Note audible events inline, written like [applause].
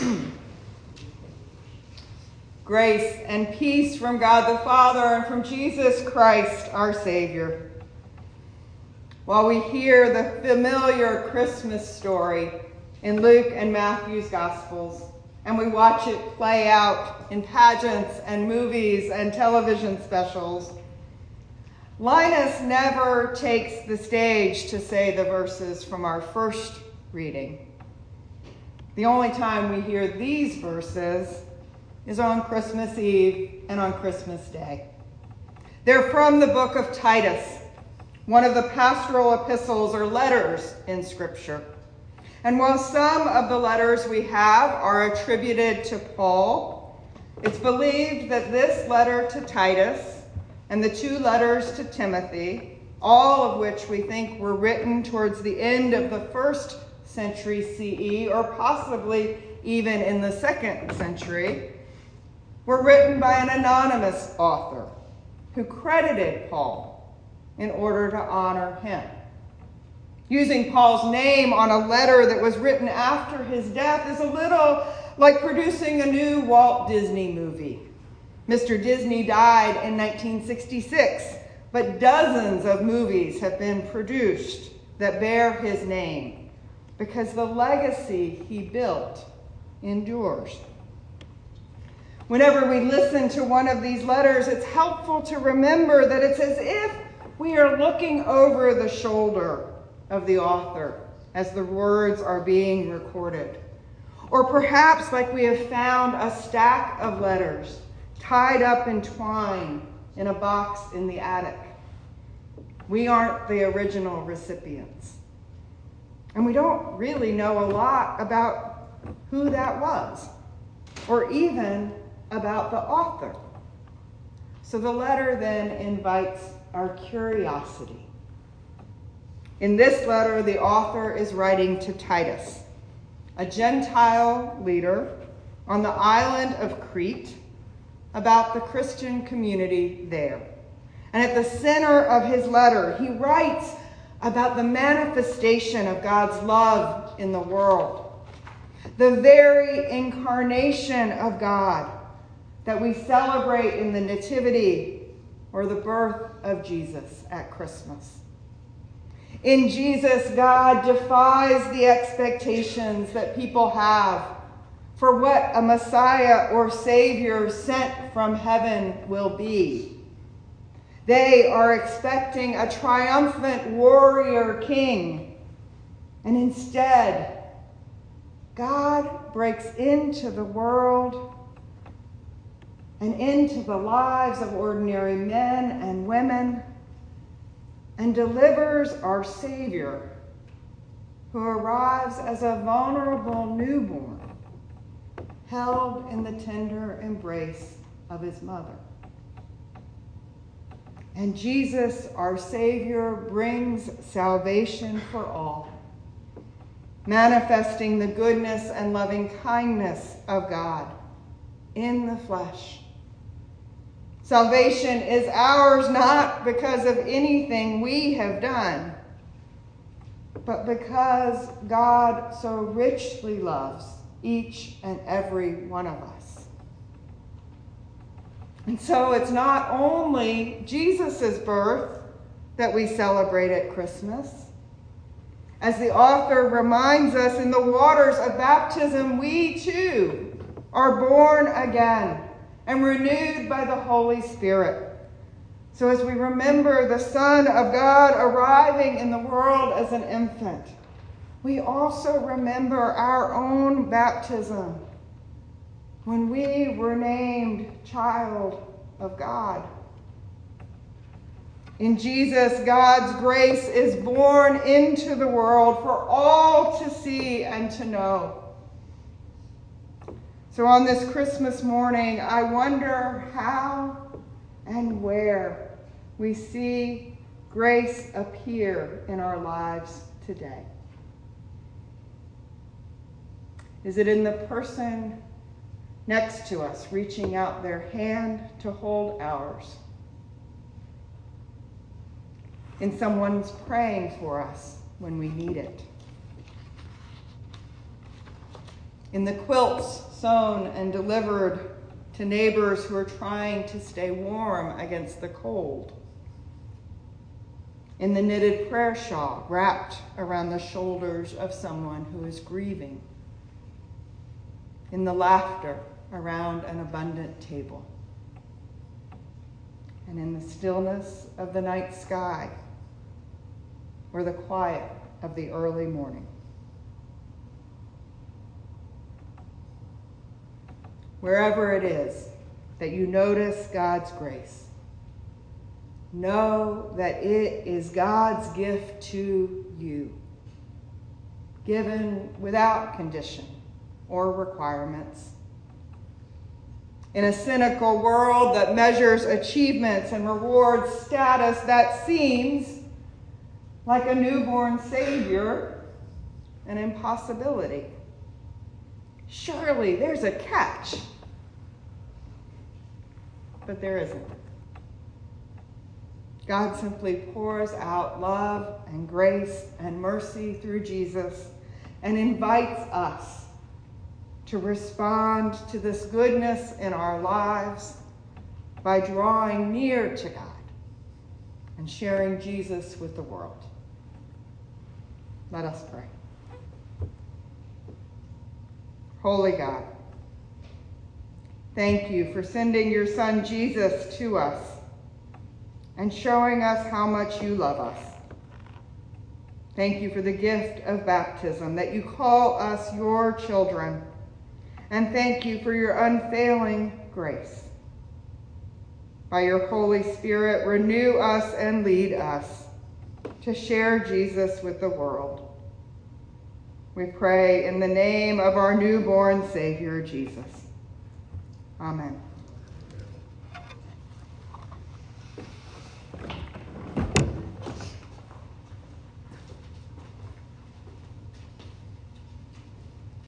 [clears throat] Grace and peace from God the Father and from Jesus Christ, our Savior. While we hear the familiar Christmas story in Luke and Matthew's Gospels, and we watch it play out in pageants and movies and television specials, Linus never takes the stage to say the verses from our first reading. The only time we hear these verses is on Christmas Eve and on Christmas Day. They're from the book of Titus, one of the pastoral epistles or letters in Scripture. And while some of the letters we have are attributed to Paul, it's believed that this letter to Titus and the two letters to Timothy, all of which we think were written towards the end of the first century CE, or possibly even in the second century, were written by an anonymous author who credited Paul in order to honor him. Using Paul's name on a letter that was written after his death is a little like producing a new Walt Disney movie. Mr. Disney died in 1966, but dozens of movies have been produced that bear his name because the legacy he built endures. Whenever we listen to one of these letters, it's helpful to remember that it's as if we are looking over the shoulder of the author as the words are being recorded. Or perhaps like we have found a stack of letters tied up in twine in a box in the attic. We aren't the original recipients. And we don't really know a lot about who that was, or even about the author. So the letter then invites our curiosity. In this letter, the author is writing to Titus, a Gentile leader on the island of Crete, about the Christian community there. And at the center of his letter, he writes about the manifestation of God's love in the world, the very incarnation of God that we celebrate in the Nativity or the birth of Jesus at Christmas. In Jesus, God defies the expectations that people have for what a Messiah or Savior sent from heaven will be. They are expecting a triumphant warrior king. And instead, God breaks into the world and into the lives of ordinary men and women and delivers our Savior, who arrives as a vulnerable newborn, held in the tender embrace of his mother. And Jesus, our Savior, brings salvation for all, manifesting the goodness and loving kindness of God in the flesh. Salvation is ours not because of anything we have done, but because God so richly loves each and every one of us. And so it's not only Jesus' birth that we celebrate at Christmas. As the author reminds us in the waters of baptism, we too are born again and renewed by the Holy Spirit. So as we remember the Son of God arriving in the world as an infant, we also remember our own baptism when we were named child of God. In Jesus, God's grace is born into the world for all to see and to know. So on this Christmas morning, I wonder how and where we see grace appear in our lives today. Is it in the person next to us, reaching out their hand to hold ours. And someone's praying for us when we need it. in the quilts sewn and delivered to neighbors who are trying to stay warm against the cold, in the knitted prayer shawl wrapped around the shoulders of someone who is grieving, in the laughter around an abundant table, and in the stillness of the night sky or the quiet of the early morning. Wherever it is that you notice God's grace, know that it is God's gift to you, given without condition or requirements. In a cynical world that measures achievements and rewards status, that seems like a newborn Savior an impossibility. Surely there's a catch. But there isn't. God simply pours out love and grace and mercy through Jesus and invites us to respond to this goodness in our lives by drawing near to God and sharing Jesus with the world. Let us pray. Holy God, thank you for sending your Son Jesus to us and showing us how much you love us. Thank you for the gift of baptism, that you call us your children. And thank you for your unfailing grace. By your Holy Spirit, renew us and lead us to share Jesus with the world. We pray in the name of our newborn Savior, Jesus. Amen.